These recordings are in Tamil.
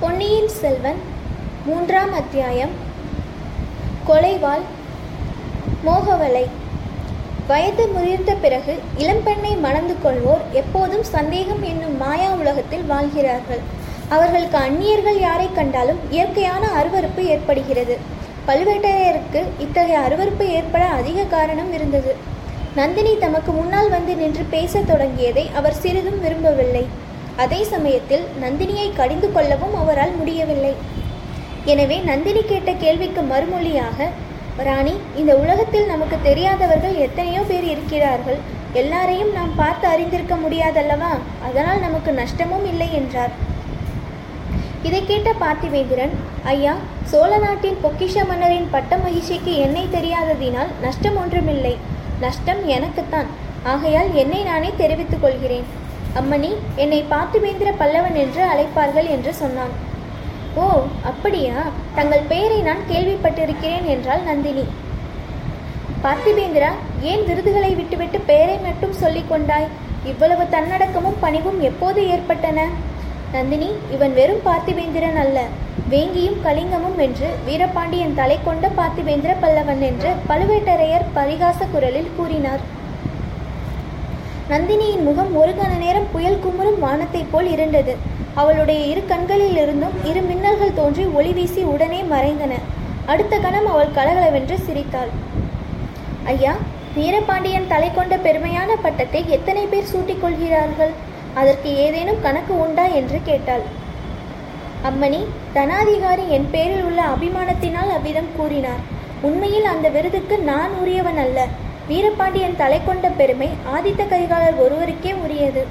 பொன்னியின் செல்வன் மூன்றாம் அத்தியாயம். கொலைவாள் மோகவலை வயது முதிர்ந்த பிறகு இளம்பெண்ணை மணந்து கொள்வோர் எப்போதும் சந்தேகம் என்னும் மாயா உலகத்தில் வாழ்கிறார்கள். அவர்களுக்கு அந்நியர்கள் யாரை கண்டாலும் இயற்கையான அருவருப்பு ஏற்படுகிறது. பழுவேட்டரையருக்கு இத்தகைய அருவருப்பு ஏற்பட அதிக காரணம் இருந்தது. நந்தினி தமக்கு முன்னால் வந்து நின்று பேசத் தொடங்கியதை அவர் சிறிதும் விரும்பவில்லை. அதே சமயத்தில் நந்தினியை கடிந்து கொள்ளவும் அவரால் முடியவில்லை. எனவே நந்தினி கேட்ட கேள்விக்கு மறுமொழியாக ராணி இந்த உலகத்தில் நமக்கு தெரியாதவர்கள் எத்தனையோ பேர் இருக்கிறார்கள். எல்லாரையும் நாம் பார்த்து அறிந்திருக்க முடியாதல்லவா? அதனால் நமக்கு நஷ்டமும் இல்லை என்றார். இதை கேட்ட பார்த்திவேந்திரன் ஐயா சோழ நாட்டின் பொக்கிஷ மன்னரின் பட்ட மகிழ்ச்சிக்கு என்னை தெரியாததினால் நஷ்டம் ஒன்றுமில்லை. நஷ்டம் எனக்குத்தான். ஆகையால் என்னை நானே தெரிவித்துக் கொள்கிறேன். அம்மணி என்னை பார்த்திவேந்திர பல்லவன் என்று அழைப்பார்கள் என்று சொன்னான். ஓ அப்படியா? தங்கள் பெயரை நான் கேள்விப்பட்டிருக்கிறேன் என்றாள் நந்தினி. பார்த்திபேந்திரா ஏன் விருதுகளை விட்டுவிட்டு பெயரை மட்டும் சொல்லிக் கொண்டாய்? இவ்வளவு தன்னடக்கமும் பணிவும் எப்போது ஏற்பட்டன? நந்தினி இவன் வெறும் பார்த்திபேந்திரன் அல்ல. வேங்கியும் கலிங்கமும் என்று வீரபாண்டியன் தலை கொண்ட பார்த்திபேந்திர பல்லவன் என்று பழுவேட்டரையர் பரிகாச குரலில் கூறினார். நந்தினியின் முகம் ஒரு கண நேரம் புயல் குமுறும் வானத்தைப் போல் இருண்டது. அவளுடைய இரு கண்களில் இருந்தும் இரு மின்னல்கள் தோன்றி ஒளி வீசி உடனே மறைந்தன. அடுத்த கணம் அவள் கலகலவென்று சிரித்தாள். ஐயா வீரபாண்டியன் தலை கொண்ட பெருமையான பட்டத்தை எத்தனை பேர் சூட்டிக் கொள்கிறார்கள்? அதற்கு ஏதேனும் கணக்கு உண்டா? என்று கேட்டாள். அம்மணி தனாதிகாரி என் பேரில் உள்ள அபிமானத்தினால் அவ்விதம் கூறினார். உண்மையில் அந்த விருதுக்கு நான் உரியவன் அல்ல. வீரபாண்டியன் தலை கொண்ட பெருமை ஆதித்த கரிகாலர் ஒருவருக்கே உரியது.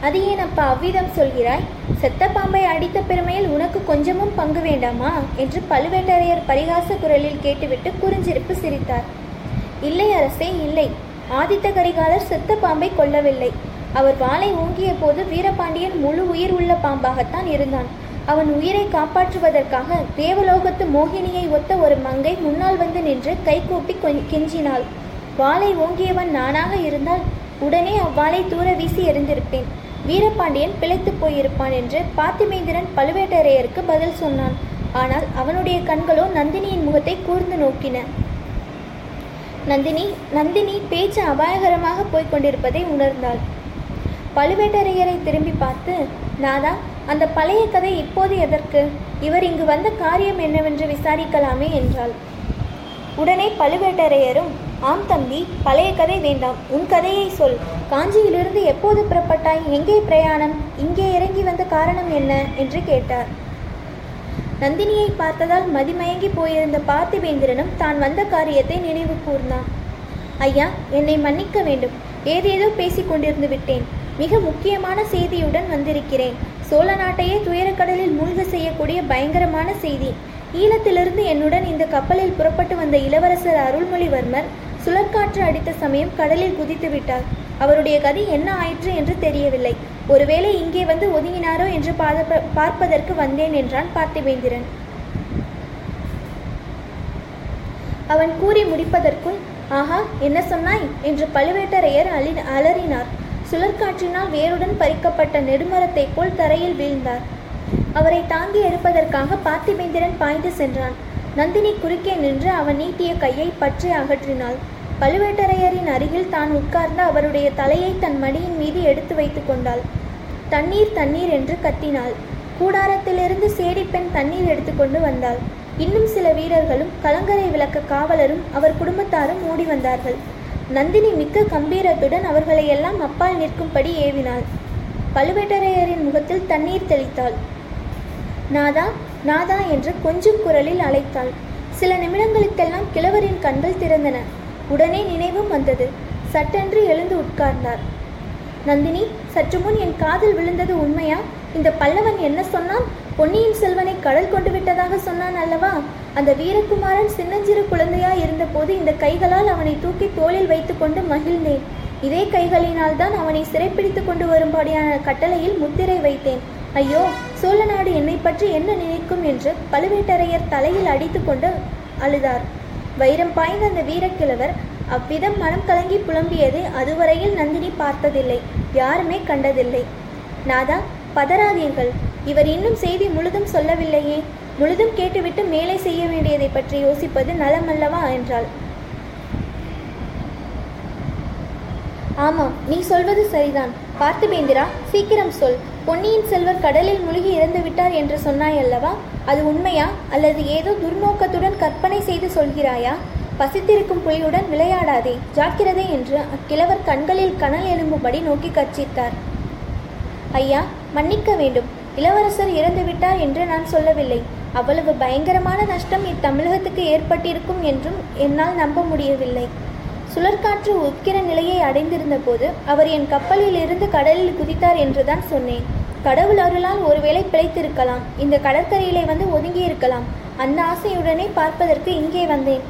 அது ஏன் அப்பா அவ்விதம் சொல்கிறாய்? செத்த பாம்பை அடித்த பெருமையில் உனக்கு கொஞ்சமும் பங்கு வேண்டாமா? என்று பழுவேட்டரையர் பரிகாச குரலில் கேட்டுவிட்டு குறிஞ்சிருப்பு சிரித்தார். இல்லை அரசே இல்லை. ஆதித்த கரிகாலர் செத்த பாம்பை கொல்லவில்லை. அவர் வாளை ஓங்கிய போது வீரபாண்டியன் முழு உயிர் உள்ள பாம்பாகத்தான் இருந்தான். அவன் உயிரை காப்பாற்றுவதற்காக தேவலோகத்து மோகினியை ஒத்த ஒரு மங்கை முன்னால் வந்து நின்று கைகூப்பி கெஞ்சினாள். வாளை ஓங்கியவன் நானாக இருந்தால் உடனே அவ்வாளை தூர வீசி எறிந்திருப்பேன். வீரபாண்டியன் பிழைத்து போயிருப்பான் என்று பாத்திமேந்திரன் பழுவேட்டரையருக்கு பதில் சொன்னான். ஆனால் அவனுடைய கண்களோ நந்தினியின் முகத்தை கூர்ந்து நோக்கின. நந்தினி நந்தினி பேச்சு அபாயகரமாக போய்க் கொண்டிருப்பதை உணர்ந்தாள். பழுவேட்டரையரை திரும்பி பார்த்து நாதா அந்த பழைய கதை இப்போது எதற்கு? இவர் இங்கு வந்த காரியம் என்னவென்று விசாரிக்கலாமே என்றாள். உடனே பழுவேட்டரையரும் ஆம் தம்பி பழைய கதை வேண்டாம். உன் கதையை சொல். காஞ்சியிலிருந்து எப்போது புறப்பட்டாய்? எங்கே பிரயாணம்? இங்கே இறங்கி வந்த காரணம் என்ன? என்று கேட்டார். நந்தினியை பார்த்ததால் மதிமயங்கி போயிருந்த பார்த்திவேந்திரனும் தான் வந்த காரியத்தை நினைவு கூர்ந்தான். ஐயா என்னை மன்னிக்க வேண்டும். ஏதேதோ பேசிக் கொண்டிருந்து விட்டேன். மிக முக்கியமான செய்தியுடன் வந்திருக்கிறேன். சோழ நாட்டையே துயரக்கடலில் மூழ்க செய்யக்கூடிய பயங்கரமான செய்தி. ஈழத்திலிருந்து என்னுடன் இந்த கப்பலில் புறப்பட்டு வந்த இளவரசர் அருள்மொழிவர்மர் சுழற்காற்று அடித்த சமயம் கடலில் குதித்து விட்டார். அவருடைய கதி என்ன ஆயிற்று என்று தெரியவில்லை. ஒருவேளை இங்கே வந்து ஒதுங்கினாரோ என்று பார்ப்பதற்கு வந்தேன் என்றான் பார்த்திவேந்திரன் அவன் கூறி முடிப்பதற்குள் ஆஹா என்ன சொன்னாய்? என்று பழுவேட்டரையர் அலி அலறினார். சுழற்காற்றினால் வேருடன் பறிக்கப்பட்ட நெடுமரத்தைப் போல் தரையில் வீழ்ந்தார். அவரை தாங்கி எடுப்பதற்காக பார்த்திபேந்திரன் பாய்ந்து சென்றான். நந்தினி குறுக்கே நின்று அவன் நீட்டிய கையை பற்றி அகற்றினாள். பழுவேட்டரையரின் அருகில் தான் உட்கார்ந்து அவருடைய தலையை தன் மடியின் மீது எடுத்து வைத்து கொண்டாள். தண்ணீர் தண்ணீர் என்று கத்தினாள். கூடாரத்திலிருந்து சேடிப்பெண் தண்ணீர் எடுத்துக்கொண்டு வந்தாள். இன்னும் சில வீரர்களும் கலங்கரை விளக்க காவலரும் அவர் குடும்பத்தாரும் ஓடி வந்தார்கள். நந்தினி மிக்க கம்பீரத்துடன் அவர்களை எல்லாம் அப்பால் நிற்கும்படி ஏவினாள். பழுவேட்டரையரின் முகத்தில் தண்ணீர் தெளித்தாள். நாதா நாதா என்று கொஞ்சம் குரலில் அழைத்தாள். சில நிமிடங்களுக்கெல்லாம் கிழவரின் கண்கள் திறந்தன. உடனே நினைவும் வந்தது. சட்டென்று எழுந்து உட்கார்ந்தார். நந்தினி சற்று முன் என் காதில் விழுந்தது உண்மையா? இந்த பல்லவன் என்ன சொன்னான்? பொன்னியின் செல்வனை கடல் கொண்டு விட்டதாக சொன்னான் அல்லவா? அந்த வீரகுமாரன் சின்னஞ்சிறு குழந்தையா இருந்தபோது இந்த கைகளால் அவனை தூக்கி தோளில் வைத்துக்கொண்டு மகிழ்ந்தேன். இதே கைகளினால் தான் அவனை சிறைப்பிடித்து கொண்டு வரும்படியான கட்டளையில் முத்திரை வைத்தேன். ஐயோ சோழ நாடு என்னை பற்றி என்ன நினைக்கும் என்று பழுவேட்டரையர் தலையில் அடித்துக்கொண்டு அழுதார். வைரம் பாய்ந்த அந்த வீரக்கிழவர் அவ்விதம் மனம் கலங்கி புலம்பியதை அதுவரையில் நந்தினி பார்த்ததில்லை யாருமே கண்டதில்லை. நாதா பதறாதீர்கள். இவர் இன்னும் செய்தி முழுதும் சொல்லவில்லையே. முழுதும் கேட்டுவிட்டு மேலே செய்ய வேண்டியதை பற்றி யோசிப்பது நலமல்லவா என்றாள். ஆமாம் நீ சொல்வது சரிதான். பார்த்திபேந்திரா சீக்கிரம் சொல். பொன்னியின் செல்வர் கடலில் முழுகி இறந்து விட்டார் என்று சொன்னாய் அல்லவா அது உண்மையா? அல்லது ஏதோ துர்நோக்கத்துடன் கற்பனை செய்து சொல்கிறாயா? பசித்திருக்கும் புலியுடன் விளையாடாதே ஜாக்கிரதை என்று அக்கிழவர் கண்களில் கனல் எழும்பும்படி நோக்கி கர்ச்சித்தார் ஐயா மன்னிக்க வேண்டும். இளவரசர் இறந்துவிட்டார் என்று நான் சொல்லவில்லை. அவ்வளவு பயங்கரமான நஷ்டம் இத்தமிழகத்துக்கு ஏற்பட்டிருக்கும் என்றும் என்னால் நம்ப முடியவில்லை. சுழற்காற்று உக்கிர நிலையை அடைந்திருந்த போது அவர் என் கப்பலில் இருந்து கடலில் குதித்தார் என்றுதான் சொன்னேன். கடவுள் அருளால் ஒருவேளை பிழைத்திருக்கலாம். இந்த கடற்கரையிலே வந்து ஒதுங்கியிருக்கலாம். அந்த ஆசையுடனே பார்ப்பதற்கு இங்கே வந்தேன்.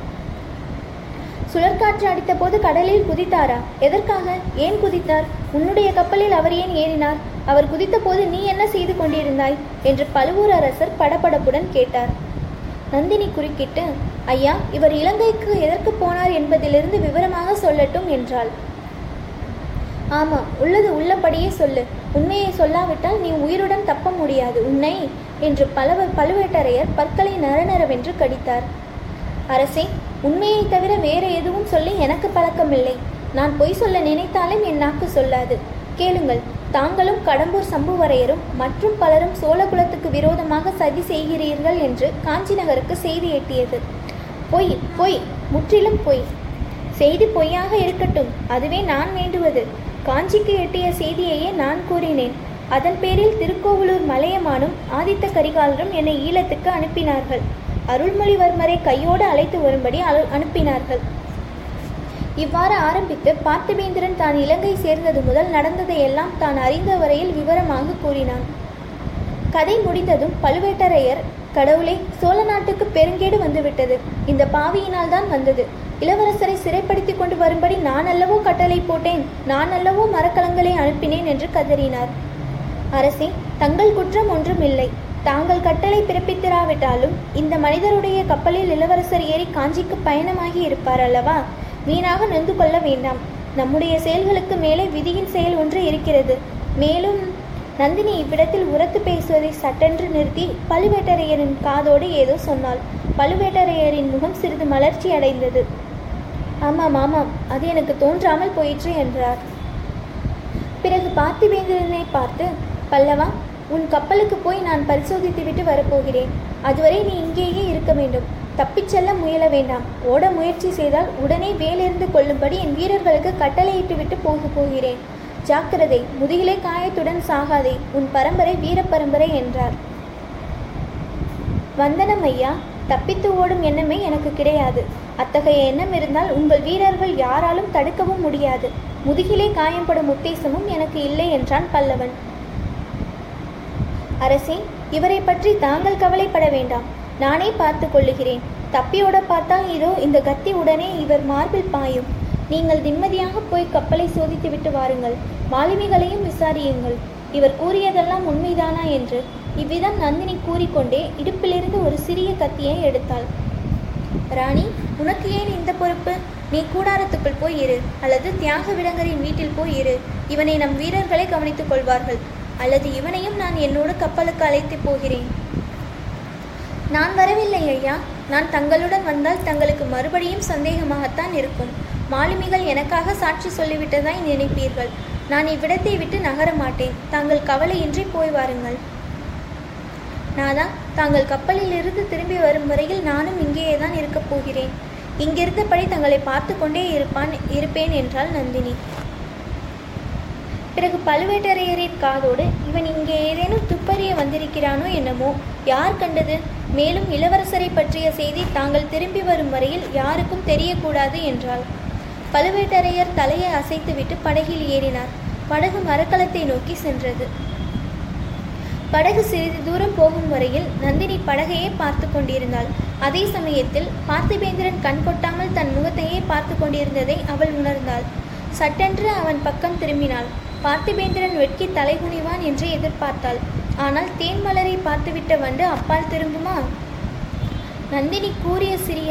சுழற்காற்று அடித்தபோது கடலில் குதித்தாரா? எதற்காக? ஏன் குதித்தார்? உன்னுடைய கப்பலில் அவர் ஏன் ஏறினார்? அவர் குதித்தபோது நீ என்ன செய்து கொண்டிருந்தாய்? என்று பழுவூர் அரசர் படபடப்புடன் கேட்டார். நந்தினி குறுக்கிட்டு ஐயா இவர் இலங்கைக்கு எதற்கு போனார் என்பதிலிருந்து விவரமாக சொல்லட்டும் என்றாள். ஆமா உள்ளது உள்ளபடியே சொல்லு. உண்மையை சொல்லாவிட்டால் நீ உயிருடன் தப்ப முடியாது. உன்னை என்று பலவ பழுவேட்டரையர் பற்களை நரநரவென்று கடித்தார். அரசே உண்மையை தவிர வேறு எதுவும் சொல்லி எனக்கு பழக்கமில்லை. நான் பொய் சொல்ல நினைத்தாலும் என் நாக்கு சொல்லாது. கேளுங்கள் தாங்களும் கடம்பூர் சம்புவரையரும் மற்றும் பலரும் சோழகுலத்துக்கு விரோதமாக சதி செய்கிறீர்கள் என்று காஞ்சி நகருக்கு செய்தி எட்டியது. பொய் பொய் முற்றிலும் பொய். செய்தி பொய்யாக இருக்கட்டும் அதுவே நான் வேண்டுவது. காஞ்சிக்கு எட்டிய செய்தியையே நான் கூறினேன். அதன் பேரில் திருக்கோவலூர் மலையமானும் ஆதித்த கரிகாலரும் என்னை ஈழத்துக்கு அனுப்பினார்கள். அருள்மொழிவர்மரை கையோடு அழைத்து வரும்படி அனுப்பினார்கள். இவ்வாறு ஆரம்பித்து பார்த்திபேந்திரன் தான் இலங்கை சேர்ந்தது முதல் நடந்ததையெல்லாம் தான் அறிந்த வரையில் விவரமாக கூறினான். கதை முடிந்ததும் பழுவேட்டரையர் கடவுளே சோழ நாட்டுக்கு பெருங்கேடு வந்துவிட்டது. இந்த பாவியினால் தான் வந்தது. இளவரசரை சிறைப்படுத்தி கொண்டு வரும்படி நான் அல்லவோ கட்டளை போட்டேன். நான் அல்லவோ மரக்கலங்களை அனுப்பினேன் என்று கதறினார். அரசே தங்கள் குற்றம் ஒன்றும் இல்லை. தாங்கள் கட்டளை பிறப்பித்திராவிட்டாலும் இந்த மனிதருடைய கப்பலில் இளவரசர் ஏறி காஞ்சிக்கு பயணமாகி இருப்பார் அல்லவா? வீணாக நொந்து கொள்ள வேண்டாம். நம்முடைய செயல்களுக்கு மேலே விதியின் செயல் ஒன்று இருக்கிறது. மேலும் நந்தினி இவ்விடத்தில் உரத்து பேசுவதை சட்டென்று நிறுத்தி பழுவேட்டரையரின் காதோடு ஏதோ சொன்னாள். பழுவேட்டரையரின் முகம் சிறிது மலர்ச்சி அடைந்தது. ஆமாம் ஆமாம் அது எனக்கு தோன்றாமல் போயிற்று என்றார். பிறகு பார்த்திவேந்திரனை பார்த்து பல்லவா உன் கப்பலுக்கு போய் நான் பரிசோதித்துவிட்டு வரப்போகிறேன். அதுவரை நீ இங்கேயே இருக்க வேண்டும். தப்பிச் செல்ல முயல வேண்டாம். ஓட முயற்சி செய்தால் உடனே வேலிருந்து கொள்ளும்படி என் வீரர்களுக்கு கட்டளையிட்டுவிட்டு போக போகிறேன். ஜாக்கிரதை முதுகிலே காயத்துடன் சாகாதே உன் பரம்பரை வீரப்பரம்பரை என்றார். வந்தனம் ஐயா தப்பித்து ஓடும் எண்ணமே எனக்கு கிடையாது. அத்தகைய எண்ணம் இருந்தால் உங்கள் வீரர்கள் யாராலும் தடுக்கவும் முடியாது. முதுகிலே காயம்படும் உத்தேசமும் எனக்கு இல்லை என்றான் பல்லவன். அரசே இவரை பற்றி தாங்கள் கவலைப்பட வேண்டாம். நானே பார்த்து கொள்ளுகிறேன். தப்பியோட பார்த்தால் இதோ இந்த கத்தி உடனே இவர் மார்பில் பாயும். நீங்கள் நிம்மதியாக போய் கப்பலை சோதித்துவிட்டு வாருங்கள். மாலுமிகளையும் விசாரியுங்கள். இவர் கூறியதெல்லாம் உண்மைதானா என்று. இவ்விதம் நந்தினி கூறிக்கொண்டே இடுப்பிலிருந்து ஒரு சிறிய கத்தியை எடுத்தாள். ராணி உனக்கு ஏன் இந்த பொறுப்பு? நீ கூடாரத்துக்குள் போய் இரு அல்லது தியாக விடங்கரின் வீட்டில் போய் இரு. இவனை நம் வீரர்களை கவனித்துக் கொள்வார்கள். அல்லது இவனையும் நான் என்னோடு கப்பலுக்கு அழைத்து போகிறேன். நான் வரவில்லை ஐயா. நான் தங்களுடன் வந்தால் தங்களுக்கு மறுபடியும் சந்தேகமாகத்தான் இருக்கும். மாலுமிகள் எனக்காக சாட்சி சொல்லிவிட்டதாய் நினைப்பீர்கள். நான் இவ்விடத்தை விட்டு நகர மாட்டேன். தாங்கள் கவலையின்றி போய் வாருங்கள். நாதா தாங்கள் கப்பலில் இருந்து திரும்பி வரும் வரையில் நானும் இங்கேயே தான் இருக்கப் போகிறேன். இங்கிருந்தபடி தங்களை பார்த்து கொண்டே இருப்பான் இருப்பேன் என்றாள் நந்தினி. பிறகு பழுவேட்டரையரின் காதோடு இவன் இங்கே ஏதேனும் துப்பறிய வந்திருக்கிறானோ என்னமோ? யார் கண்டது? மேலும் இளவரசரை பற்றிய செய்தி தாங்கள் திரும்பி வரும் வரையில் யாருக்கும் தெரியக்கூடாது என்றாள். பழுவேட்டரையர் தலையை அசைத்துவிட்டு படகில் ஏறினார். படகு மரக்கலத்தை நோக்கி சென்றது. படகு சிறிது தூரம் போகும் வரையில் நந்தினி படகையே பார்த்து கொண்டிருந்தாள். அதே சமயத்தில் பார்த்திபேந்திரன் கண் கொட்டாமல் தன் முகத்தையே பார்த்து கொண்டிருந்ததை அவள் உணர்ந்தாள். சட்டென்று அவன் பக்கம் திரும்பினாள். பார்த்திபேந்திரன் வெட்கி தலைகுனிவான் என்று எதிர்பார்த்தாள். ஆனால் தேன்மலரை பார்த்துவிட்ட வண்டு அப்பால் திரும்புமா? நந்தினி கூறிய சிறிய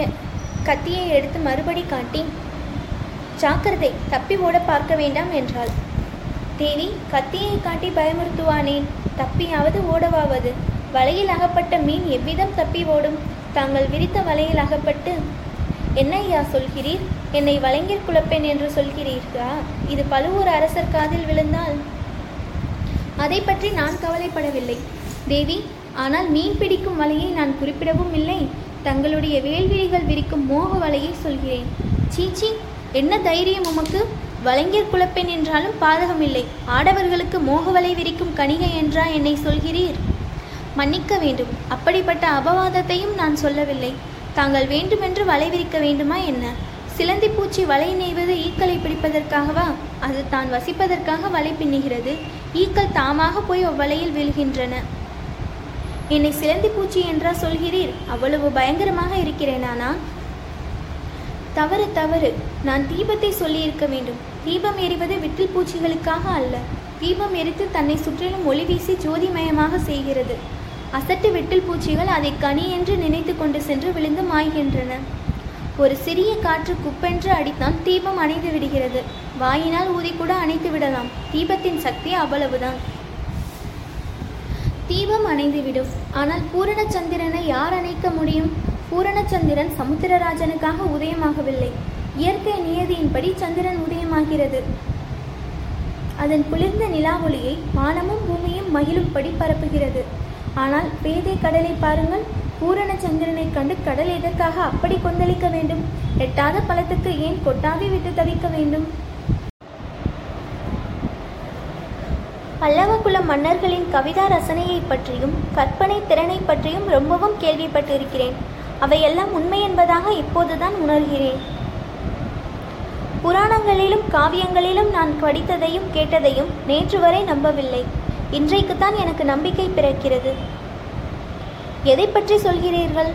கத்தியை எடுத்து மறுபடி காட்டி ஜாக்கிரதை தப்பி ஓட பார்க்க வேண்டாம் என்றாள். தேவி கத்தியை காட்டி பயமுறுத்துவானேன். தப்பியாவது ஓடவாவது. வலையில் அகப்பட்ட மீன் எவ்விதம் தப்பி ஓடும்? தாங்கள் விரித்த வலையில் அகப்பட்டு என்ன ஐயா சொல்கிறீர்? என்னை வலைஞர் குழப்பேன் என்று சொல்கிறீர்களா? இது பழுவூர் அரசர் காதில் விழுந்தால் அதை பற்றி நான் கவலைப்படவில்லை. தேவி ஆனால் மீன் பிடிக்கும் வலையை நான் குறிப்பிடவும் இல்லை. தங்களுடைய வேல்விழிகள் விரிக்கும் மோக வலையை சொல்கிறேன். சீச்சி என்ன தைரியம் உமக்கு? வலைஞர் குலப்பெண் என்றாலும் பாதகமில்லை. ஆடவர்களுக்கு மோக வலை விரிக்கும் கணிகை என்றா என்னை சொல்கிறீர்? மன்னிக்க வேண்டும். அப்படிப்பட்ட அபவாதத்தையும் நான் சொல்லவில்லை. தாங்கள் வேண்டுமென்று வலை விரிக்க வேண்டுமா என்ன? சிலந்தி பூச்சி வலை நெய்வது ஈக்களை பிடிப்பதற்காகவா? அது தான் வசிப்பதற்காக வலை பின்னுகிறது. ஈக்கள் தாமாக போய் அவ்வலையில் வீழ்கின்றன. என்னை சிலந்தி பூச்சி என்றா சொல்கிறீர்? அவ்வளவு பயங்கரமாக இருக்கிறேனானா? தவறு தவறு. நான் தீபத்தை சொல்லியிருக்க வேண்டும். தீபம் எரிவது விட்டில் பூச்சிகளுக்காக அல்ல. தீபம் எரித்து தன்னை சுற்றிலும் ஒளி வீசி ஜோதிமயமாக செய்கிறது. அசட்டு விட்டில் பூச்சிகள் அதை கனி என்று நினைத்து கொண்டு சென்று விழுந்து மாய்கின்றன. ஒரு சிறிய காற்று குப்பென்று அடித்தான் தீபம் அணைந்து விடுகிறது. வாயினால் ஊதி கூட அணைத்து விடலாம். தீபத்தின் சக்தி அவ்வளவுதான். தீபம் அணைந்துவிடும் ஆனால் பூரணச்சந்திரனை யார் அணைக்க முடியும்? பூரணச்சந்திரன் சமுத்திரராஜனுக்காக உதயமாகவில்லை. இயற்கை நியதியின்படி சந்திரன் உதயமாகிறது. அதன் குளிர்ந்த நிலாவொளியை வானமும் பூமியும் மகிழும்படி பரப்புகிறது. ஆனால் பேதை கடலை பாருங்கள் பூரண கண்டு கடல் எதற்காக அப்படி கொந்தளிக்க வேண்டும்? எட்டாத பழத்துக்கு ஏன் கொட்டாவி விட்டு தவிக்க வேண்டும்? பல்லவ குல மன்னர்களின் கவிதா ரசனையை பற்றியும் கற்பனை திறனை பற்றியும் ரொம்பவும் கேள்விப்பட்டிருக்கிறேன். அவையெல்லாம் உண்மை என்பதாக இப்போதுதான் உணர்கிறேன். புராணங்களிலும் காவியங்களிலும் நான் படித்ததையும் கேட்டதையும் நேற்று வரை நம்பவில்லை. இன்றைக்குத்தான் எனக்கு நம்பிக்கை பிறக்கிறது. எதை பற்றி சொல்கிறீர்கள்?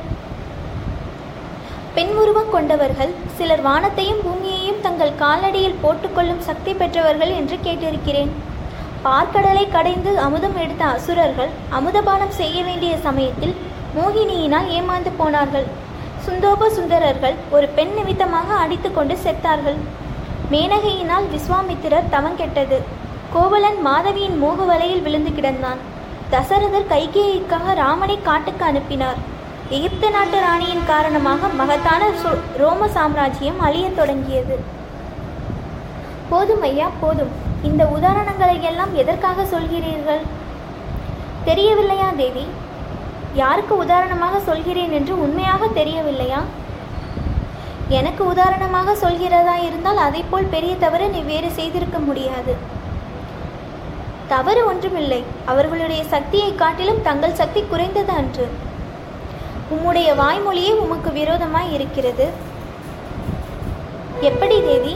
பெண் உருவம் கொண்டவர்கள் சிலர் வானத்தையும் பூமியையும் தங்கள் காலடியில் போட்டுக்கொள்ளும் சக்தி பெற்றவர்கள் என்று கேட்டிருக்கிறேன். பார்க்கடலை கடைந்து அமுதம் எடுத்த அசுரர்கள் அமுதபானம் செய்ய வேண்டிய சமயத்தில் மோகினியினால் ஏமாந்து போனார்கள். சுந்தோப சுந்தரர்கள் ஒரு பெண் நிமித்தமாக அடித்துக்கொண்டு செத்தார்கள். மேனகையினால் விஸ்வாமித்திரர் தவங்கெட்டது கோவலன் மாதவியின் மோக வலையில் விழுந்து கிடந்தான். தசரதர் கைகேயிக்காக ராமனை காட்டுக்கு அனுப்பினார். எகிப்து நாட்டு ராணியின் காரணமாக மகத்தான சோ ரோம சாம்ராஜ்யம் அழியத் தொடங்கியது. போதும் ஐயா போதும். இந்த உதாரணங்களை எல்லாம் எதற்காக சொல்கிறீர்கள்? தெரியவில்லையா தேவி? யாருக்கு உதாரணமாக சொல்கிறேன் என்று உண்மையாக தெரியவில்லையா? எனக்கு உதாரணமாக சொல்கிறதா இருந்தால் அதைப்போல் பெரிய தவறு நீ வேறு செய்திருக்க முடியாது. தவறு ஒன்றுமில்லை. அவர்களுடைய சக்தியை காட்டிலும் தங்கள் சக்தி குறைந்தது அன்று. உம்முடைய வாய்மொழியே உமக்கு விரோதமாய் இருக்கிறது. எப்படி தேவி?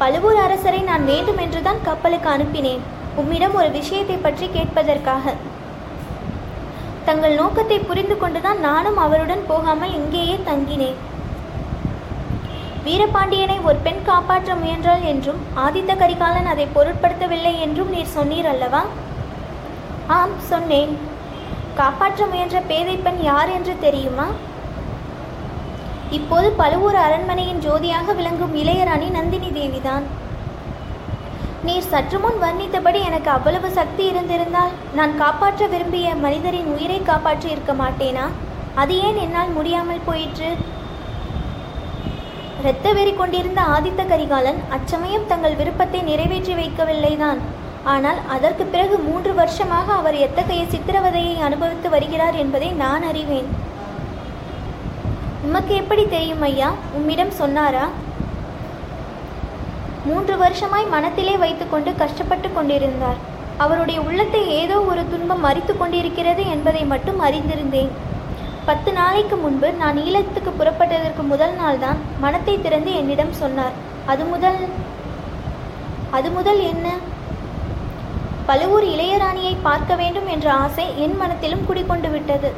பழுவூர் அரசரை நான் வேண்டுமென்றுதான் கப்பலுக்கு அனுப்பினேன். உம்மிடம் ஒரு விஷயத்தை பற்றி கேட்பதற்காக. தங்கள் நோக்கத்தை புரிந்து கொண்டுதான் நானும் அவருடன் போகாமல் இங்கேயே தங்கினேன். வீரபாண்டியனை ஒரு பெண் காப்பாற்ற முயன்றாள் என்றும் ஆதித்த கரிகாலன் அதை பொருட்படுத்தவில்லை என்றும் நீர் சொன்னீர் அல்லவா? ஆம் சொன்னேன். காப்பாற்ற முயன்ற பேதை பெண் யார் என்று தெரியுமா? இப்போது பழுவூர் அரண்மனையின் ஜோதியாக விளங்கும் இளையராணி நந்தினி தேவிதான். நீர் சற்று முன் வர்ணித்தபடி எனக்கு அவ்வளவு சக்தி இருந்திருந்தால் நான் காப்பாற்ற விரும்பிய மனிதரின் உயிரை காப்பாற்றி இருக்க மாட்டேனா? அது ஏன் என்னால் முடியாமல் போயிற்று? இரத்த வெறி கொண்டிருந்த ஆதித்த கரிகாலன் அச்சமயம் தங்கள் விருப்பத்தை நிறைவேற்றி வைக்கவில்லைதான். ஆனால் அதற்கு பிறகு மூன்று வருஷமாக அவர் எத்தகைய சித்திரவதையை அனுபவித்து வருகிறார் என்பதை நான் அறிவேன். உமக்கு எப்படி தெரியும் ஐயா? உம்மிடம் சொன்னாரா? மூன்று வருஷமாய் மனத்திலே வைத்துக்கொண்டு கஷ்டப்பட்டு கொண்டிருந்தார். அவருடைய உள்ளத்தை ஏதோ ஒரு துன்பம் மறித்து கொண்டிருக்கிறது என்பதை மட்டும் அறிந்திருந்தேன். பத்து நாளைக்கு முன்பு நான் ஈழத்துக்கு புறப்பட்டதற்கு முதல் நாள்தான் மனத்தை திறந்து என்னிடம் சொன்னார். அது முதல் அது முதல் என்ன? பழுவூர் இளையராணியை பார்க்க வேண்டும் என்ற ஆசை என் மனத்திலும் குடிகொண்டு விட்டது.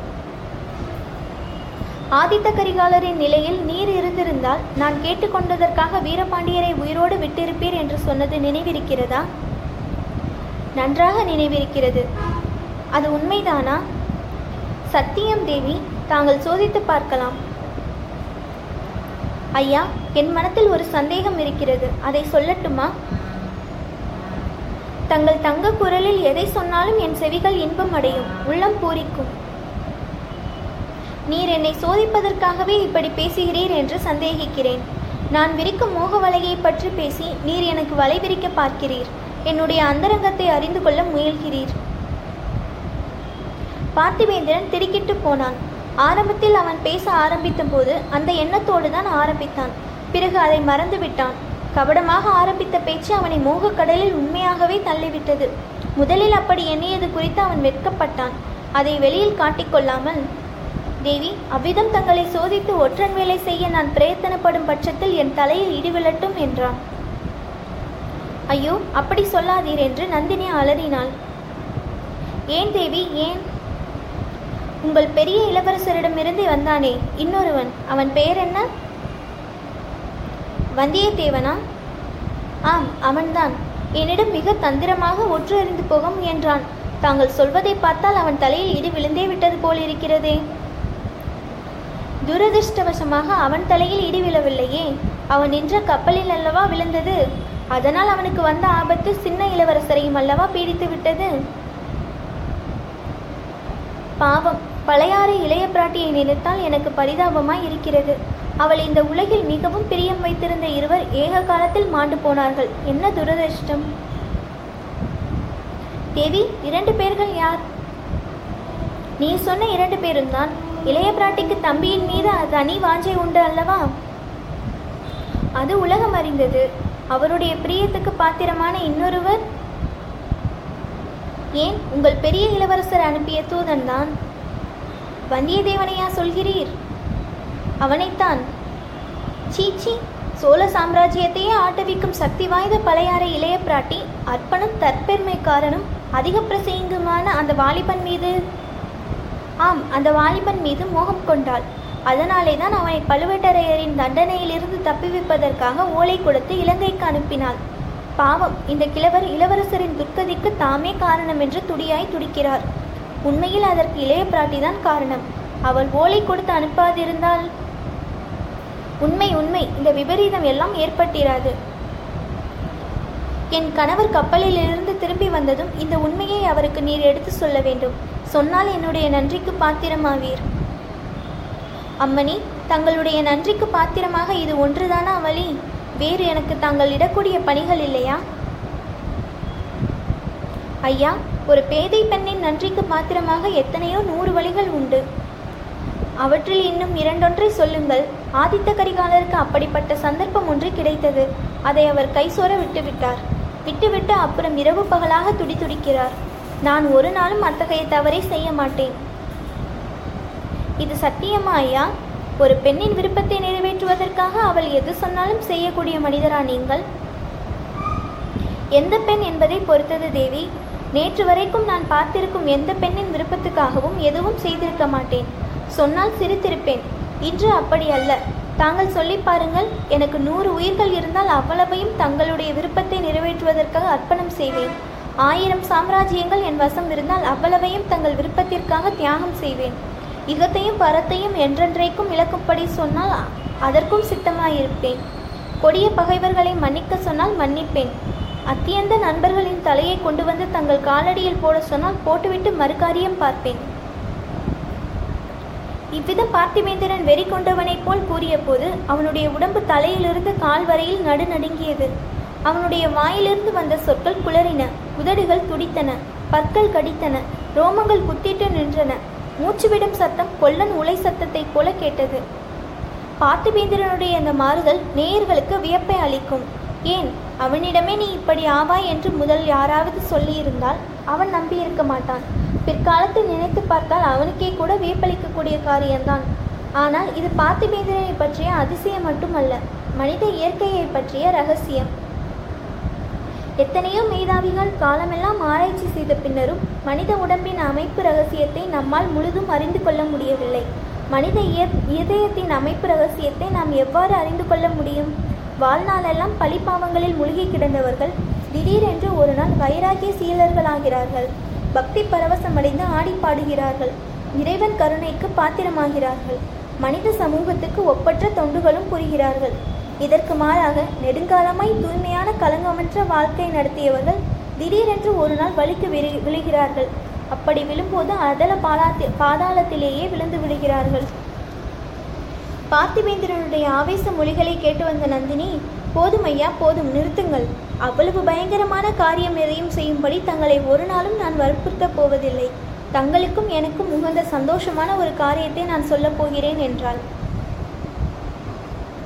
ஆதித்த கரிகாலரின் நிலையில் நீர் இருந்திருந்தால் நான் கேட்டுக்கொண்டதற்காக வீரபாண்டியரை உயிரோடு விட்டிருப்பீர் என்று சொன்னது நினைவிருக்கிறதா? நன்றாக நினைவிருக்கிறது. அது உண்மைதானா? சத்தியம் தேவி தாங்கள் சோதித்து பார்க்கலாம். ஐயா என் மனத்தில் ஒரு சந்தேகம் இருக்கிறது. அதை சொல்லட்டுமா? தங்கள் தங்க குரலில் எதை சொன்னாலும் என் செவிகள் இன்பம் அடையும். உள்ளம் பூரிக்கும். நீர் என்னை சோதிப்பதற்காகவே இப்படி பேசுகிறீர் என்று சந்தேகிக்கிறேன். நான் விரிக்கும் மோக வலையை பற்றி பேசி நீர் எனக்கு வலை விரிக்க பார்க்கிறீர். என்னுடைய அந்தரங்கத்தை அறிந்து கொள்ள முயல்கிறீர். பார்த்திவேந்திரன் திடுக்கிட்டு போனான். ஆரம்பத்தில் அவன் பேச ஆரம்பித்த போது அந்த எண்ணத்தோடு தான் ஆரம்பித்தான். பிறகு அதை மறந்து விட்டான் கபடமாக ஆரம்பித்த பேச்சு அவனை மூகக்கடலில் உண்மையாகவே தள்ளிவிட்டது. முதலில் அப்படி எண்ணியது குறித்து அவன் வெட்கப்பட்டான். அதை வெளியில் காட்டிக்கொள்ளாமல் தேவி அவ்விதம் தங்களை சோதித்து ஒற்றன் வேலை செய்ய நான் பிரயத்தனப்படும் பட்சத்தில் என் தலையில் இடிவிழட்டும் என்றான். ஐயோ அப்படி சொல்லாதீர் என்று நந்தினி அலறினாள். ஏன் தேவி ஏன்? உங்கள் பெரிய இளவரசரிடமிருந்து வந்தானே இன்னொருவன் அவன் பெயர் என்ன வந்தியத்தேவனா? ஆம் அவன்தான். என்னிடம் மிக தந்திரமாக ஒற்று அறிந்து போக முயன்றான். தாங்கள் சொல்வதை பார்த்தால் அவன் தலையில் இடி விழுந்தே விட்டது போல் இருக்கிறதே. துரதிர்ஷ்டவசமாக அவன் தலையில் இடி விழவில்லையே அவன் நின்ற கப்பலில் அல்லவா விழுந்தது? அதனால் அவனுக்கு வந்த ஆபத்து சின்ன இளவரசரையும் அல்லவா பீடித்து விட்டது? பாவம் பழையாறு இளைய பிராட்டியை நினைத்தால் எனக்கு பரிதாபமாய் இருக்கிறது. அவள் இந்த உலகில் மிகவும் பிரியம் வைத்திருந்த இருவர் ஏக காலத்தில் மாண்டு போனார்கள். என்ன துரதிருஷ்டம்? தேவி இரண்டு பேர்கள் யார்? நீ சொன்ன இரண்டு பேரும் தான். இளைய பிராட்டிக்கு தம்பியின் மீது தனி வாஞ்சை உண்டு அல்லவா? அது உலகம் அறிந்தது. அவருடைய பிரியத்துக்கு பாத்திரமான இன்னொருவர்? ஏன் உங்கள் பெரிய இளவரசர் அனுப்பிய தூதன் தான்? வந்தியத்தேவனையா சொல்கிறீர்? அவனைத்தான். சீச்சி சோழ சாம்ராஜ்யத்தையே ஆட்டவிக்கும் சக்தி வாய்ந்த பழையாறை இளைய பிராட்டி அர்ப்பணம் தற்பெருமைக்காரனும் அதிக பிரசயங்குமான அந்த வாலிபன் மீது. ஆம் அந்த வாலிபன் மீது மோகம் கொண்டாள். அதனாலே தான் அவனை பழுவேட்டரையரின் தண்டனையிலிருந்து தப்பிவிப்பதற்காக ஓலை கொடுத்து இலங்கைக்கு அனுப்பினாள். பாவம் இந்த கிழவர் இளவரசரின் துர்க்கதிக்கு தாமே காரணம் என்று துடியாய் துடிக்கிறார். உண்மையில் அதற்கு இளைய பிராட்டிதான் காரணம். அவள் ஓலை கொடுத்து அனுப்பாதிருந்தால் உண்மை உண்மை. இந்த விபரீதம் எல்லாம் ஏற்பட்டிராது. என் கணவர் கப்பலிலிருந்து திரும்பி வந்ததும் இந்த உண்மையை அவருக்கு நீர் எடுத்து சொல்ல வேண்டும். சொன்னால் என்னுடைய நன்றிக்கு பாத்திரமாவீர். அம்மணி தங்களுடைய நன்றிக்கு பாத்திரமாக இது ஒன்றுதானா வழி வேறு எனக்கு தாங்கள் இடக்கூடிய பணிகள் இல்லையா? ஐயா ஒரு பேதை பெண்ணின் நன்றிக்கு பாத்திரமாக எத்தனையோ நூறு வழிகள் உண்டு. அவற்றில் இன்னும் இரண்டொன்றை சொல்லுங்கள். ஆதித்த கரிகாலருக்கு அப்படிப்பட்ட சந்தர்ப்பம் ஒன்று கிடைத்தது. அதை அவர் கைசோர விட்டுவிட்டார். விட்டுவிட்டு அப்புறம் இரவு பகலாக துடிதுடிக்கிறார். நான் ஒரு நாளும் அத்தகைய தவறை செய்ய மாட்டேன். இது சத்தியமா ஐயா? ஒரு பெண்ணின் விருப்பத்தை நிறைவேற்றுவதற்காக அவள் எது சொன்னாலும் செய்யக்கூடிய மனிதரா நீங்கள்? எந்த பெண் என்பதை பொறுத்தது தேவி. நேற்று வரைக்கும் நான் பார்த்திருக்கும் எந்த பெண்ணின் விருப்பத்துக்காகவும் எதுவும் செய்திருக்க மாட்டேன். சொன்னால் சிரித்திருப்பேன். இன்று அப்படி அல்ல. தாங்கள் சொல்லி பாருங்கள் எனக்கு நூறு உயிர்கள் இருந்தால் அவ்வளவையும் தங்களுடைய விருப்பத்தை நிறைவேற்றுவதற்காக அர்ப்பணம் செய்வேன். ஆயிரம் சாம்ராஜ்யங்கள் என் வசம் இருந்தால் அவ்வளவையும் தங்கள் விருப்பத்திற்காக தியாகம் செய்வேன். இகத்தையும் பரத்தையும் என்றென்றைக்கும் இழக்கும்படி சொன்னால் அதற்கும் சித்தமாயிருப்பேன். கொடிய பகைவர்களை மன்னிக்க சொன்னால் மன்னிப்பேன். அத்தியந்த நண்பர்களின் தலையை கொண்டு வந்து தங்கள் காலடியில் போட சொன்னால் போட்டுவிட்டு மறுகாரியம் பார்ப்பேன். இவ்விதம் பார்த்திவேந்திரன் வெறி கொண்டவனைப் போல் கூறியபோது அவனுடைய உடம்பு தலையிலிருந்து கால் வரையில் நடுநடுங்கியது. அவனுடைய வாயிலிருந்து வந்த சொற்கள் குளறின உதடுகள் துடித்தன பற்கள் கடித்தன ரோமங்கள் குத்திட்டு நின்றன. மூச்சுவிடும் சத்தம் கொல்லன் உலை சத்தத்தைப் போல கேட்டது. பார்த்திபேந்திரனுடைய அந்த மாறுதல் நேயர்களுக்கு வியப்பை அளிக்கும். ஏன்? அவனிடமே நீ இப்படி ஆவாய் என்று முதல் யாராவது சொல்லியிருந்தால் அவன் நம்பியிருக்க மாட்டான். பிற்காலத்தில் நினைத்து பார்த்தால் அவனுக்கே கூட வியப்பளிக்கக்கூடிய காரியம்தான். ஆனால் இது பார்த்திபேந்திரனை பற்றிய அதிசயம் மட்டுமல்ல மனித இயற்கையை பற்றிய ரகசியம். எத்தனையோ மேதாவிகள் காலமெல்லாம் ஆராய்ச்சி செய்த பின்னரும் மனித உடம்பின் அமைப்பு ரகசியத்தை நம்மால் முழுதும் அறிந்து கொள்ள முடியவில்லை. மனித இதயத்தின் அமைப்பு ரகசியத்தை நாம் எவ்வாறு அறிந்து கொள்ள முடியும்? வாழ்நாளெல்லாம் பழிப்பாவங்களில் முழுகி கிடந்தவர்கள் திடீரென்று ஒரு நாள் வைராகிய சீலர்களாகிறார்கள். பக்தி பரவசமடைந்து ஆடி பாடுகிறார்கள். இறைவன் கருணைக்கு பாத்திரமாகிறார்கள். மனித சமூகத்துக்கு ஒப்பற்ற தொண்டுகளும் புரிகிறார்கள். இதற்கு மாறாக நெடுங்காலமாய் தூய்மையான களங்கமற்ற வாழ்க்கை நடத்தியவர்கள் திடீரென்று ஒரு நாள் வலிக்கு விழு விழுகிறார்கள். அப்படி விழும்போது அதல பாலாத்தி பாதாளத்திலேயே விழுந்து விழுகிறார்கள். பார்த்திவேந்திரனுடைய ஆவேச மொழிகளை கேட்டு வந்த நந்தினி போதும் ஐயா போதும் நிறுத்துங்கள். அவ்வளவு பயங்கரமான காரியம் எதையும் செய்யும்படி தங்களை ஒரு நாளும் நான் வற்புறுத்தப் போவதில்லை. தங்களுக்கும் எனக்கும் உகந்த சந்தோஷமான ஒரு காரியத்தை நான் சொல்லப் போகிறேன் என்றாள்.